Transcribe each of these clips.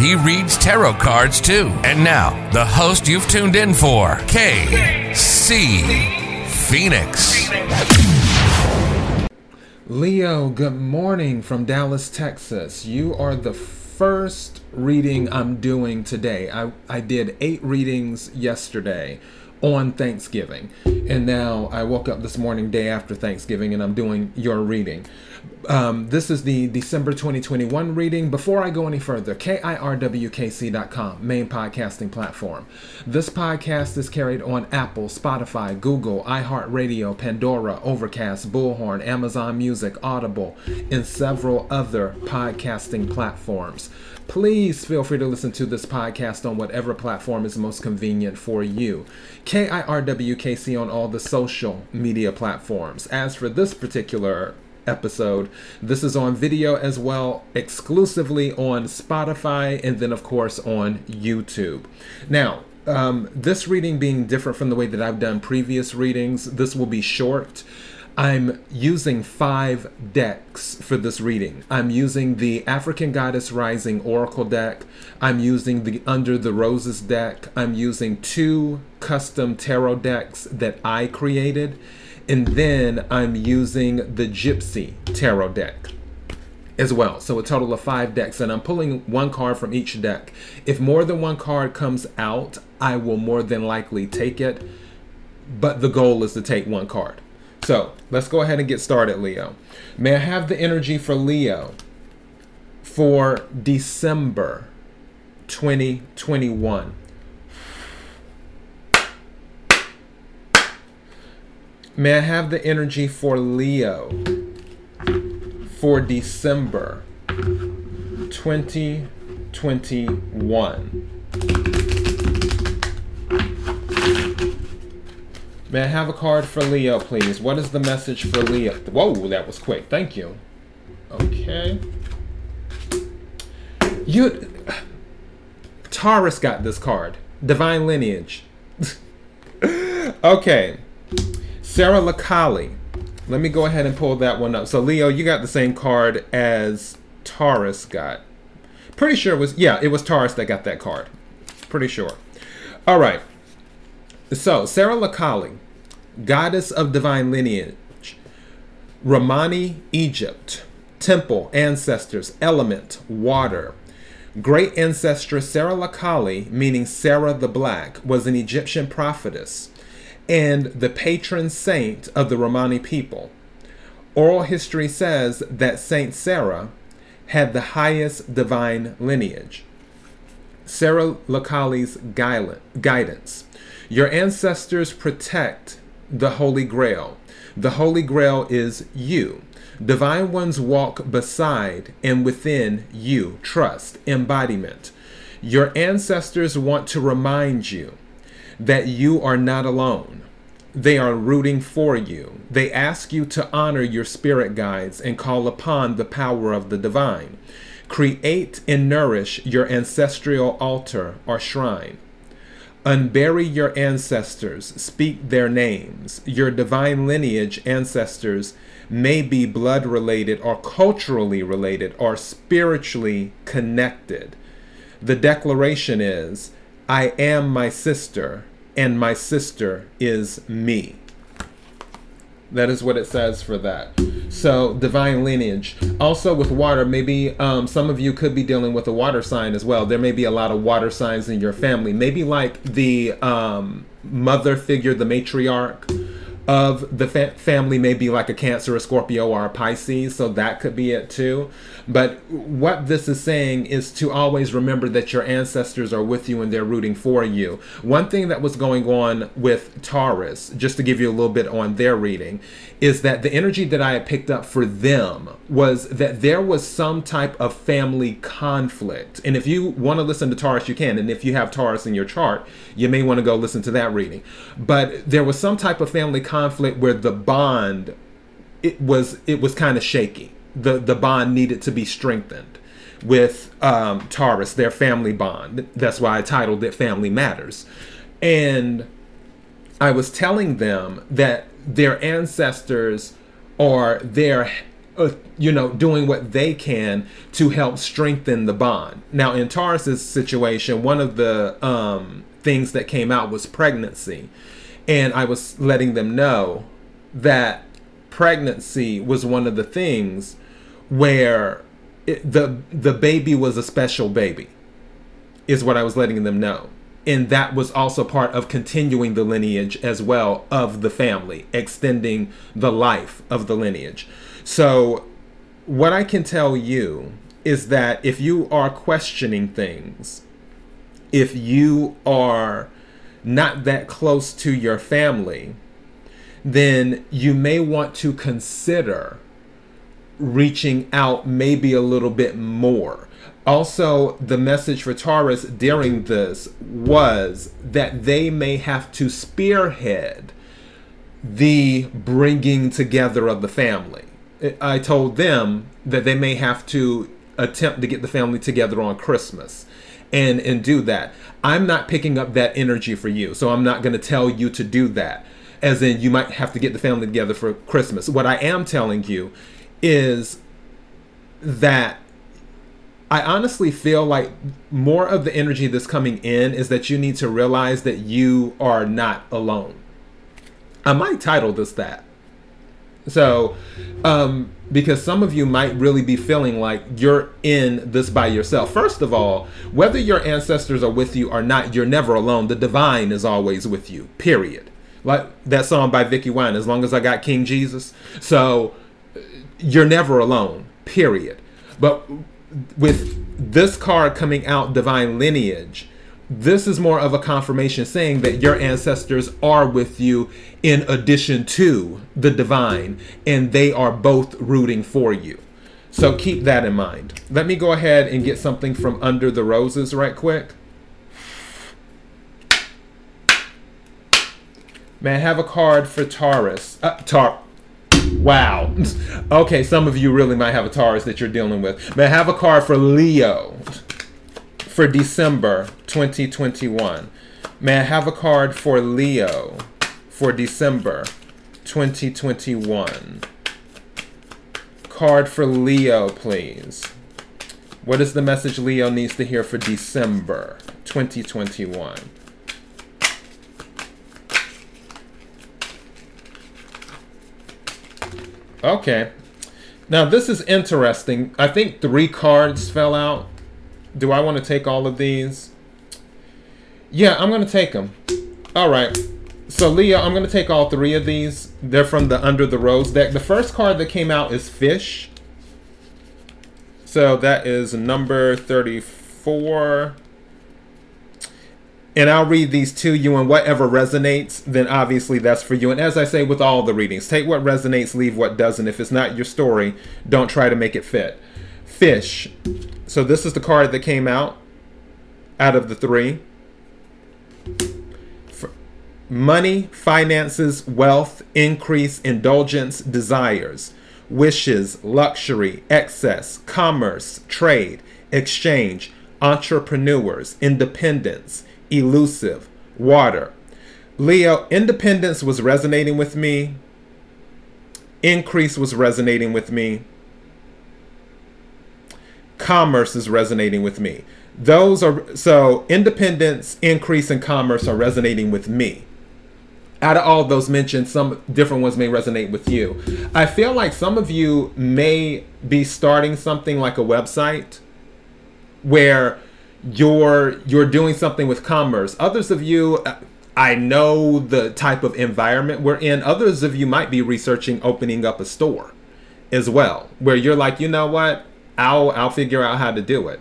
He reads tarot cards too. And now, the host you've tuned in for, KC Phoenix. Leo, good morning from Dallas, Texas. You are the first reading I'm doing today. I, I did eight readings yesterday on Thanksgiving. And now I woke up this morning, day after Thanksgiving, and I'm doing your reading. Um, this is the December 2021 reading. Before I go any further, KIRWKC.com, main podcasting platform. This podcast is carried on Apple, Spotify, Google, iHeartRadio, Pandora, Overcast, Bullhorn, Amazon Music, Audible, and several other podcasting platforms. Please feel free to listen to this podcast on whatever platform is most convenient for you. KIRWKC on all the social media platforms. As for this particular episode. This is on video as well, exclusively on Spotify, and then, of course, on YouTube. Now, um, this reading being different from the way that I've done previous readings, this will be short. I'm using five decks for this reading. I'm using the African Goddess Rising Oracle deck. I'm using the Under the Roses deck. I'm using two custom tarot decks that I created and then I'm using the Gypsy Tarot deck as well. So a total of five decks, and I'm pulling one card from each deck. If more than one card comes out, I will more than likely take it, but the goal is to take one card. So let's go ahead and get started, Leo. May I have the energy for Leo for December 2021? May I have the energy for Leo for December 2021? May I have a card for Leo, please? What is the message for Leo? Whoa, that was quick. Thank you. Okay. You. Taurus got this card. Divine Lineage. okay. Sarah Lakali. Let me go ahead and pull that one up. So Leo, you got the same card as Taurus got. Pretty sure it was yeah, it was Taurus that got that card. Pretty sure. All right. So Sarah Lakali, goddess of divine lineage, Romani, Egypt, temple, ancestors, element, water. Great ancestress Sarah Lakali, meaning Sarah the Black, was an Egyptian prophetess and the patron saint of the Romani people. Oral history says that Saint Sarah had the highest divine lineage. Sarah Lakali's guidance. Your ancestors protect the Holy Grail. The Holy Grail is you. Divine ones walk beside and within you. Trust, embodiment. Your ancestors want to remind you that you are not alone. They are rooting for you. They ask you to honor your spirit guides and call upon the power of the divine. Create and nourish your ancestral altar or shrine. Unbury your ancestors, speak their names. Your divine lineage ancestors may be blood related or culturally related or spiritually connected. The declaration is I am my sister and my sister is me. That is what it says for that. So, divine lineage. Also, with water, maybe um, some of you could be dealing with a water sign as well. There may be a lot of water signs in your family. Maybe like the um, mother figure, the matriarch of the fa- family may be like a Cancer, a Scorpio, or a Pisces, so that could be it too. But what this is saying is to always remember that your ancestors are with you and they're rooting for you. One thing that was going on with Taurus, just to give you a little bit on their reading, is that the energy that I had picked up for them was that there was some type of family conflict. And if you want to listen to Taurus, you can. And if you have Taurus in your chart, you may want to go listen to that reading. But there was some type of family conflict where the bond it was it was kind of shaky. The the bond needed to be strengthened with um, Taurus, their family bond. That's why I titled it Family Matters. And I was telling them that their ancestors are there uh, you know doing what they can to help strengthen the bond now in taurus's situation one of the um, things that came out was pregnancy and i was letting them know that pregnancy was one of the things where it, the the baby was a special baby is what i was letting them know and that was also part of continuing the lineage as well of the family, extending the life of the lineage. So, what I can tell you is that if you are questioning things, if you are not that close to your family, then you may want to consider reaching out maybe a little bit more also, the message for Taurus during this was that they may have to spearhead the bringing together of the family. I told them that they may have to attempt to get the family together on Christmas and and do that. I'm not picking up that energy for you. So I'm not going to tell you to do that. As in you might have to get the family together for Christmas. What I am telling you is that I honestly feel like more of the energy that's coming in is that you need to realize that you are not alone. I might title this that. So, um, because some of you might really be feeling like you're in this by yourself. First of all, whether your ancestors are with you or not, you're never alone. The divine is always with you, period. Like that song by Vickie Winans, As Long as I Got King Jesus. So, you're never alone, period. But with this card coming out, divine lineage, this is more of a confirmation saying that your ancestors are with you in addition to the divine, and they are both rooting for you. So keep that in mind. Let me go ahead and get something from Under the Roses right quick. May I have a card for Taurus? Uh, Wow. Okay, some of you really might have a Taurus that you're dealing with. May I have a card for Leo for December 2021? May I have a card for Leo for December 2021? Card for Leo, please. What is the message Leo needs to hear for December 2021? Okay. Now this is interesting. I think three cards fell out. Do I want to take all of these? Yeah, I'm going to take them. All right. So Leo, I'm going to take all three of these. They're from the Under the Rose deck. The first card that came out is Fish. So that is number 34 and I'll read these to you, and whatever resonates, then obviously that's for you. And as I say with all the readings, take what resonates, leave what doesn't. If it's not your story, don't try to make it fit. Fish. So this is the card that came out out of the three. money, finances, wealth, increase, indulgence, desires, wishes, luxury, excess, commerce, trade, exchange, entrepreneurs, independence elusive, water. Leo, independence was resonating with me. Increase was resonating with me. Commerce is resonating with me. Those are so independence, increase, and commerce are resonating with me. Out of all those mentioned, some different ones may resonate with you. I feel like some of you may be starting something like a website where you're you're doing something with commerce. Others of you, uh, I know the type of environment we're in. Others of you might be researching opening up a store as well, where you're like, you know what? I'll I'll figure out how to do it.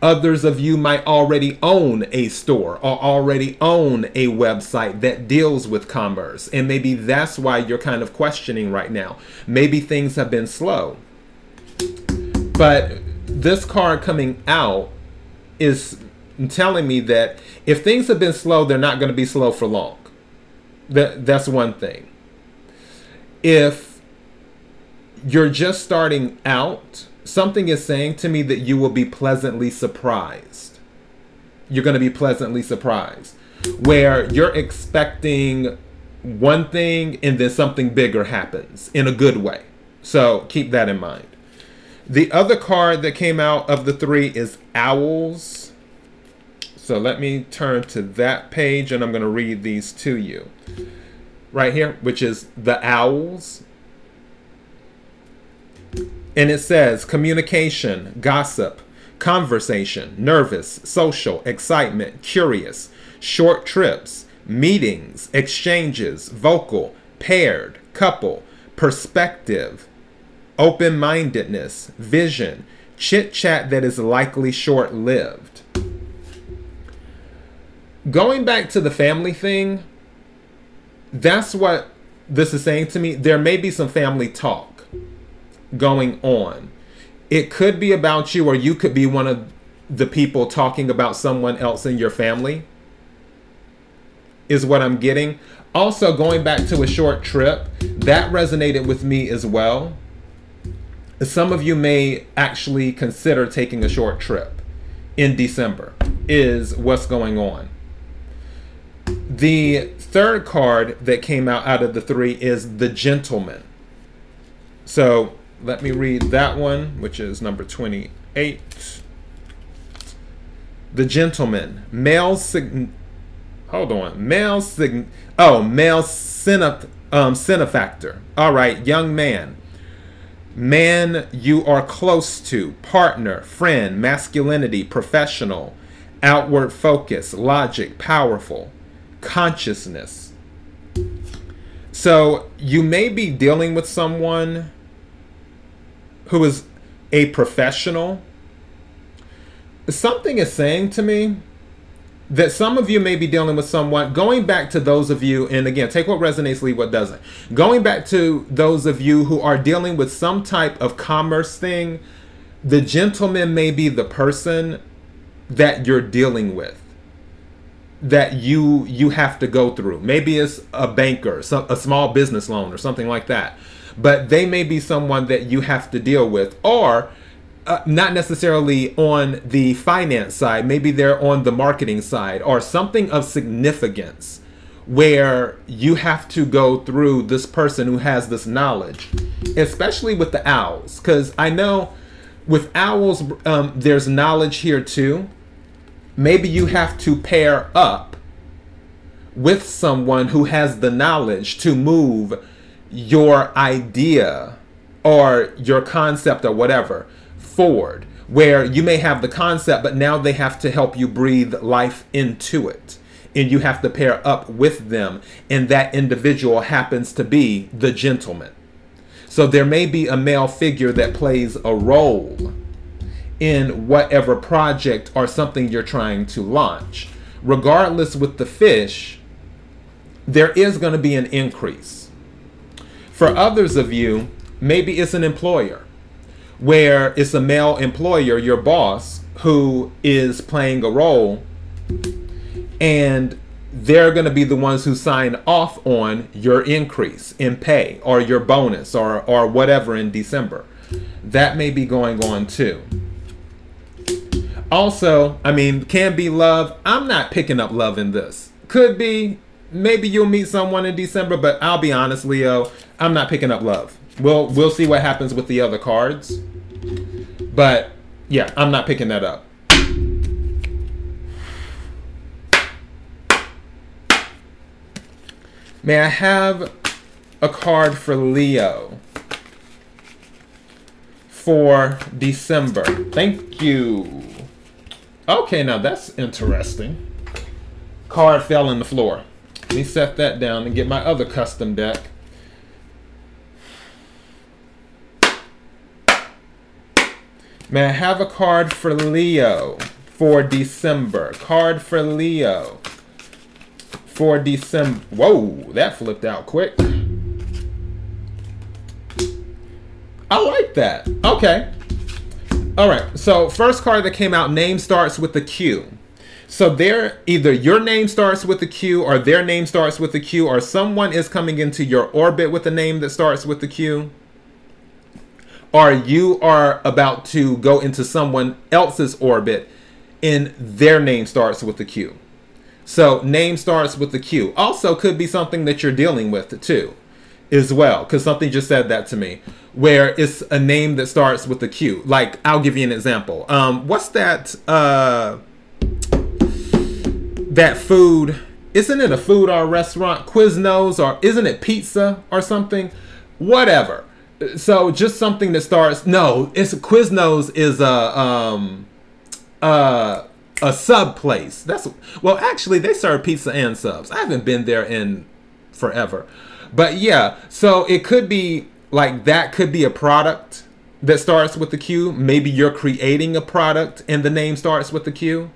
Others of you might already own a store or already own a website that deals with commerce. And maybe that's why you're kind of questioning right now. Maybe things have been slow. But this card coming out is telling me that if things have been slow, they're not going to be slow for long. That, that's one thing. If you're just starting out, something is saying to me that you will be pleasantly surprised. You're going to be pleasantly surprised. Where you're expecting one thing and then something bigger happens in a good way. So keep that in mind. The other card that came out of the three is Owls. So let me turn to that page and I'm going to read these to you. Right here, which is the Owls. And it says communication, gossip, conversation, nervous, social, excitement, curious, short trips, meetings, exchanges, vocal, paired, couple, perspective, open mindedness, vision, chit chat that is likely short lived. Going back to the family thing, that's what this is saying to me. There may be some family talk going on. It could be about you, or you could be one of the people talking about someone else in your family, is what I'm getting. Also, going back to a short trip, that resonated with me as well. Some of you may actually consider taking a short trip in December, is what's going on. The third card that came out out of the three is the gentleman. So let me read that one, which is number 28. The Gentleman, male sign. hold on, male sign. oh, male cinef- um, cinefactor. All right, young man. Man you are close to, partner, friend, masculinity, professional, outward focus, logic, powerful, consciousness. So you may be dealing with someone who is a professional, something is saying to me that some of you may be dealing with someone going back to those of you and again take what resonates leave what doesn't. Going back to those of you who are dealing with some type of commerce thing the gentleman may be the person that you're dealing with that you you have to go through. Maybe it's a banker some, a small business loan or something like that. But they may be someone that you have to deal with or uh, not necessarily on the finance side maybe they're on the marketing side or something of significance where you have to go through this person who has this knowledge especially with the owls. Because i know with owls um, there's knowledge here too. Maybe you have to pair up with someone who has the knowledge to move your idea or your concept or whatever forward where you may have the concept but now they have to help you breathe life into it. And you have to pair up with them. And that individual happens to be the gentleman. So there may be a male figure that plays a role in whatever project or something you're trying to launch. Regardless with the fish there is going to be an increase. For others of you, maybe it's an employer where it's a male employer, your boss, who is playing a role and they're going to be the ones who sign off on your increase in pay or your bonus or, or whatever in December. That may be going on too. Also, I mean, can be love. I'm not picking up love in this. Could be, maybe you'll meet someone in December, but I'll be honest, Leo, I'm not picking up love. We'll we'll see what happens with the other cards. But yeah, I'm not picking that up. May I have a card for Leo for December? Thank you. Okay, now that's interesting. Card fell in the floor. Let me set that down and get my other custom deck. May I have a card for Leo for December? Card for Leo for December. Whoa, that flipped out quick. I like that. Okay. All right. So first card that came out, name starts with the Q. So there, either your name starts with a Q, or their name starts with a Q, or someone is coming into your orbit with a name that starts with the Q, or you are about to go into someone else's orbit, and their name starts with the Q. So name starts with the Q. Also, could be something that you're dealing with too, as well, because something just said that to me, where it's a name that starts with the Q. Like, I'll give you an example. Um, what's that? Uh that food isn't it a food or a restaurant quiznos or isn't it pizza or something whatever so just something that starts no it's quiznos is a um uh a sub place. That's well actually they serve pizza and subs. I haven't been there in forever. But yeah so it could be like that could be a product that starts with the q. Maybe you're creating a product and the name starts with the q.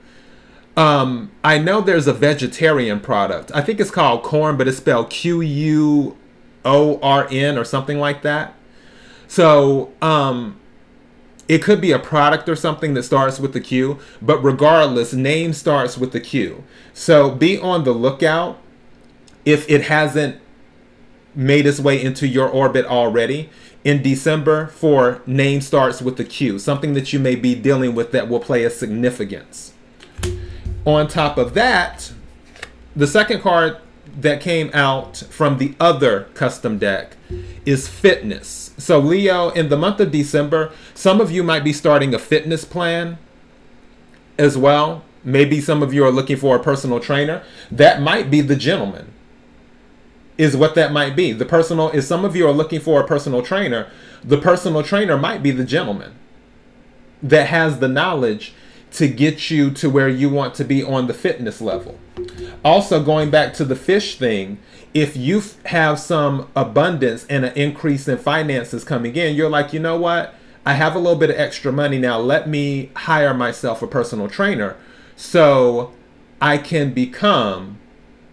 Um, I know there's a vegetarian product. I think it's called corn, but it's spelled Q U O R N or something like that. So, um, it could be a product or something that starts with the Q, but regardless, name starts with the Q. So be on the lookout if it hasn't made its way into your orbit already in December for name starts with the Q, something that you may be dealing with that will play a significance. On top of that, the second card that came out from the other custom deck is fitness. So, Leo, in the month of December, some of you might be starting a fitness plan as well. Maybe some of you are looking for a personal trainer. That might be the gentleman, is what that might be. The personal is some of you are looking for a personal trainer. The personal trainer might be the gentleman that has the knowledge to get you to where you want to be on the fitness level. Also, going back to the fish thing, if you have some abundance and an increase in finances coming in, you're like, you know what? I have a little bit of extra money now. Let me hire myself a personal trainer so I can become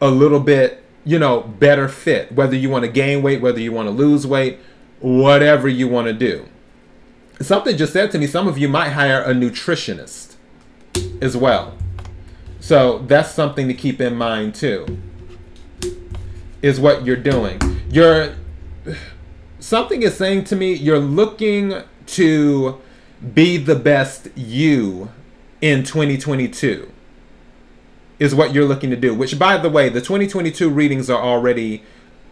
a little bit, you know, better fit. Whether you want to gain weight, whether you want to lose weight, whatever you want to do. Something just said to me, some of you might hire a nutritionist as well. So that's something to keep in mind too. Is what you're doing. You're something is saying to me you're looking to be the best you in 2022 is what you're looking to do which by the way the 2022 readings are already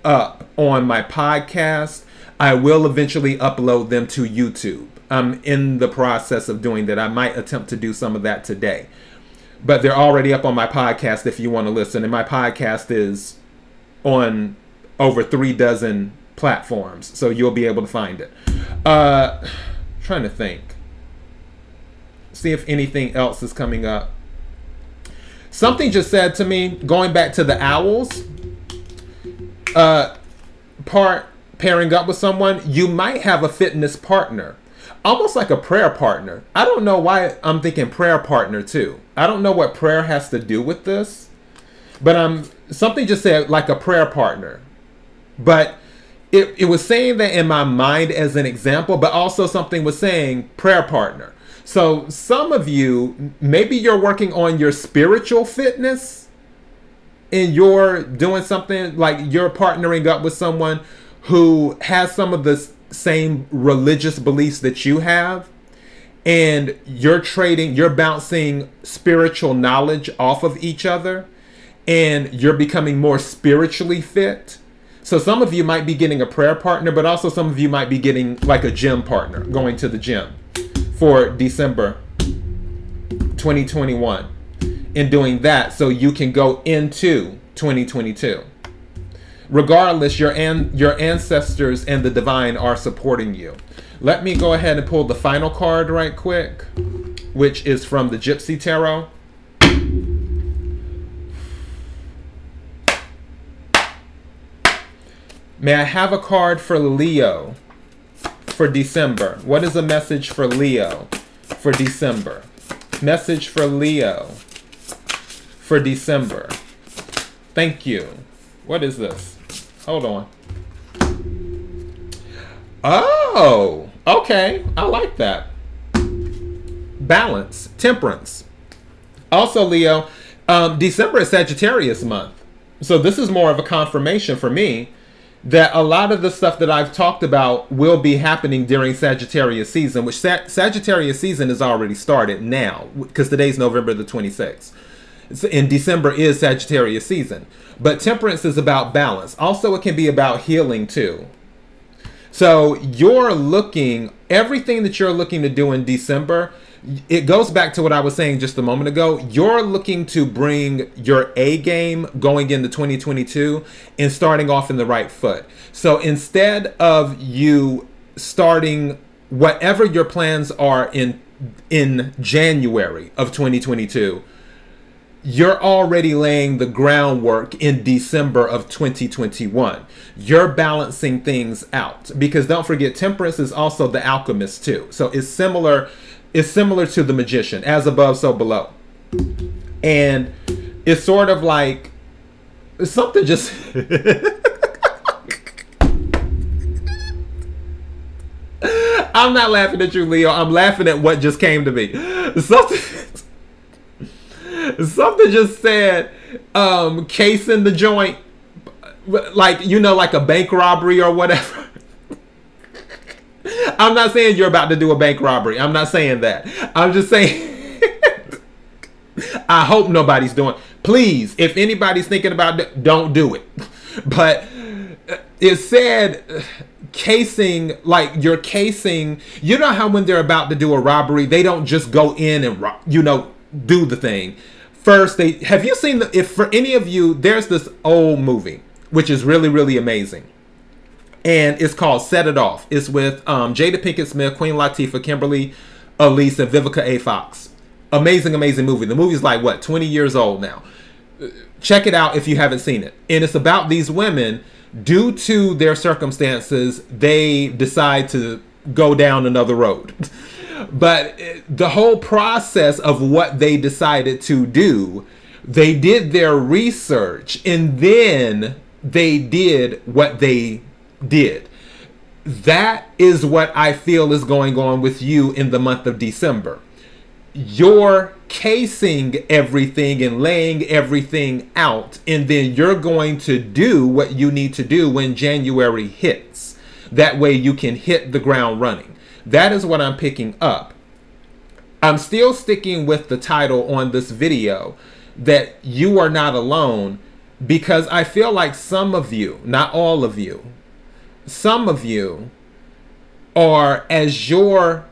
up on my podcast i will eventually upload them to youtube I'm in the process of doing that. I might attempt to do some of that today. But they're already up on my podcast if you want to listen. And my podcast is on over three dozen platforms. So you'll be able to find it. Uh trying to think. See if anything else is coming up. Something just said to me, going back to the owls, uh part pairing up with someone, you might have a fitness partner almost like a prayer partner. I don't know why I'm thinking prayer partner too. I don't know what prayer has to do with this, but um, something just said like a prayer partner. But it, it was saying that in my mind as an example, but also something was saying prayer partner. So some of you, maybe you're working on your spiritual fitness and you're doing something like you're partnering up with someone who has some of the same religious beliefs that you have and you're trading you're bouncing spiritual knowledge off of each other and you're becoming more spiritually fit. So some of you might be getting a prayer partner but also some of you might be getting like a gym partner going to the gym for december 2021 and doing that so you can go into 2022 regardless your an- your ancestors and the divine are supporting you let me go ahead and pull the final card right quick which is from the gypsy tarot May I have a card for Leo for December? What is a message for Leo for December? Message for Leo for December. Thank you. What is this? Hold on. Oh, okay. I like that. Balance, temperance. Also, Leo, um, December is Sagittarius month. So this is more of a confirmation for me that a lot of the stuff that I've talked about will be happening during Sagittarius season, which Sag- Sagittarius season is already started now because today's November the 26th. In December is Sagittarius season. But temperance is about balance. Also, it can be about healing too. So you're looking, everything that you're looking to do in December, it goes back to what I was saying just a moment ago. You're looking to bring your A game going into 2022 and starting off in the right foot. So instead of you starting whatever your plans are in in January of 2022, you're already laying the groundwork in December of 2021. You're balancing things out because don't forget temperance is also the alchemist too. So it's similar it's similar to the magician, as above so below. And it's sort of like something just I'm not laughing at you, Leo. I'm laughing at what just came to me. Something something just said um case in the joint like you know like a bank robbery or whatever. I'm not saying you're about to do a bank robbery. I'm not saying that. I'm just saying i hope nobody's doing please if anybody's thinking about it don't do it. But it said casing like you're casing you know how when they're about to do a robbery they don't just go in and you know do the thing first they have you seen the if for any of you there's this old movie which is really really amazing. And it's called set it off. It's with um, jada pinkett smith queen latifah kimberly elise and vivica a. Fox. Amazing amazing movie. The movie's like what 20 years old now. Check it out if you haven't seen it. And it's about these women due to their circumstances they decide to go down another road but the whole process of what they decided to do, they did their research and then they did what they did. That is what I feel is going on with you in the month of December. You're casing everything and laying everything out, and then you're going to do what you need to do when January hits. That way you can hit the ground running. That is what I'm picking up. I'm still sticking with the title on this video that you are not alone because I feel like some of you, not all of you, some of you are as you're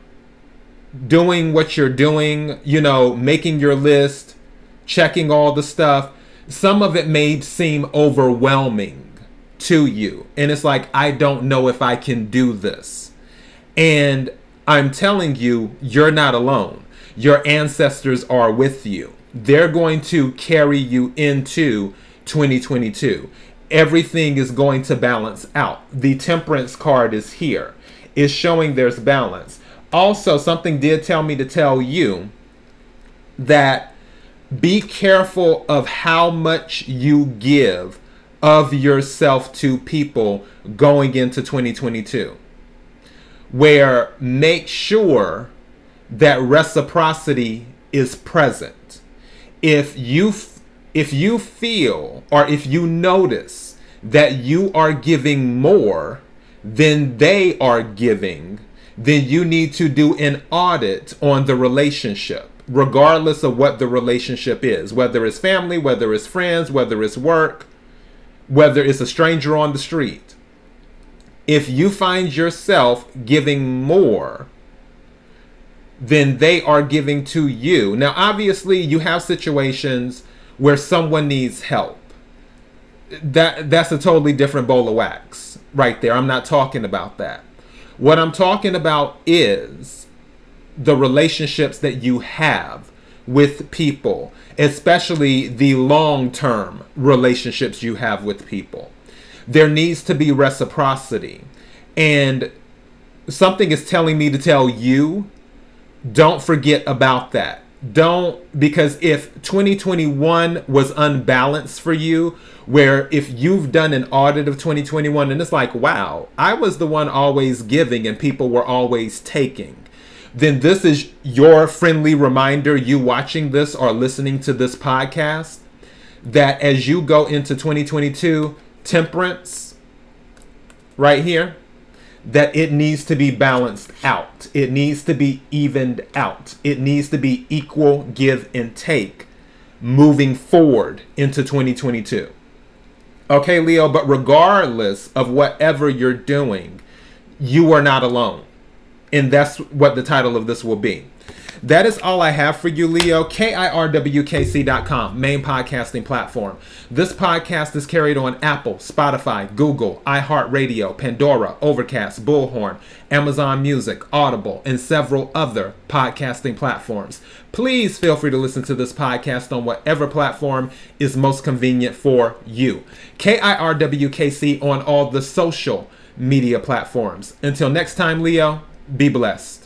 doing what you're doing, you know, making your list, checking all the stuff, some of it may seem overwhelming to you. And it's like, I don't know if I can do this. And I'm telling you, you're not alone. Your ancestors are with you. They're going to carry you into 2022. Everything is going to balance out. The temperance card is here, is showing there's balance. Also, something did tell me to tell you that be careful of how much you give of yourself to people going into 2022 where make sure that reciprocity is present. If you if you feel or if you notice that you are giving more than they are giving, then you need to do an audit on the relationship, regardless of what the relationship is, whether it's family, whether it's friends, whether it's work, whether it's a stranger on the street if you find yourself giving more than they are giving to you. Now, obviously, you have situations where someone needs help. That that's a totally different bowl of wax right there. I'm not talking about that. What I'm talking about is the relationships that you have with people, especially the long-term relationships you have with people There needs to be reciprocity. And something is telling me to tell you don't forget about that. Don't, because if 2021 was unbalanced for you, where if you've done an audit of 2021 and it's like, wow, I was the one always giving and people were always taking, then this is your friendly reminder, you watching this or listening to this podcast, that as you go into 2022, temperance, right here, that it needs to be balanced out. It needs to be evened out. It needs to be equal give and take moving forward into 2022. Okay, Leo, but regardless of whatever you're doing, you are not alone. And that's what the title of this will be. That is all I have for you, Leo. KIRWKC.com, main podcasting platform. This podcast is carried on Apple, Spotify, Google, iHeartRadio, Pandora, Overcast, Bullhorn, Amazon Music, Audible, and several other podcasting platforms. Please feel free to listen to this podcast on whatever platform is most convenient for you. KIRWKC on all the social media platforms. Until next time, Leo, be blessed.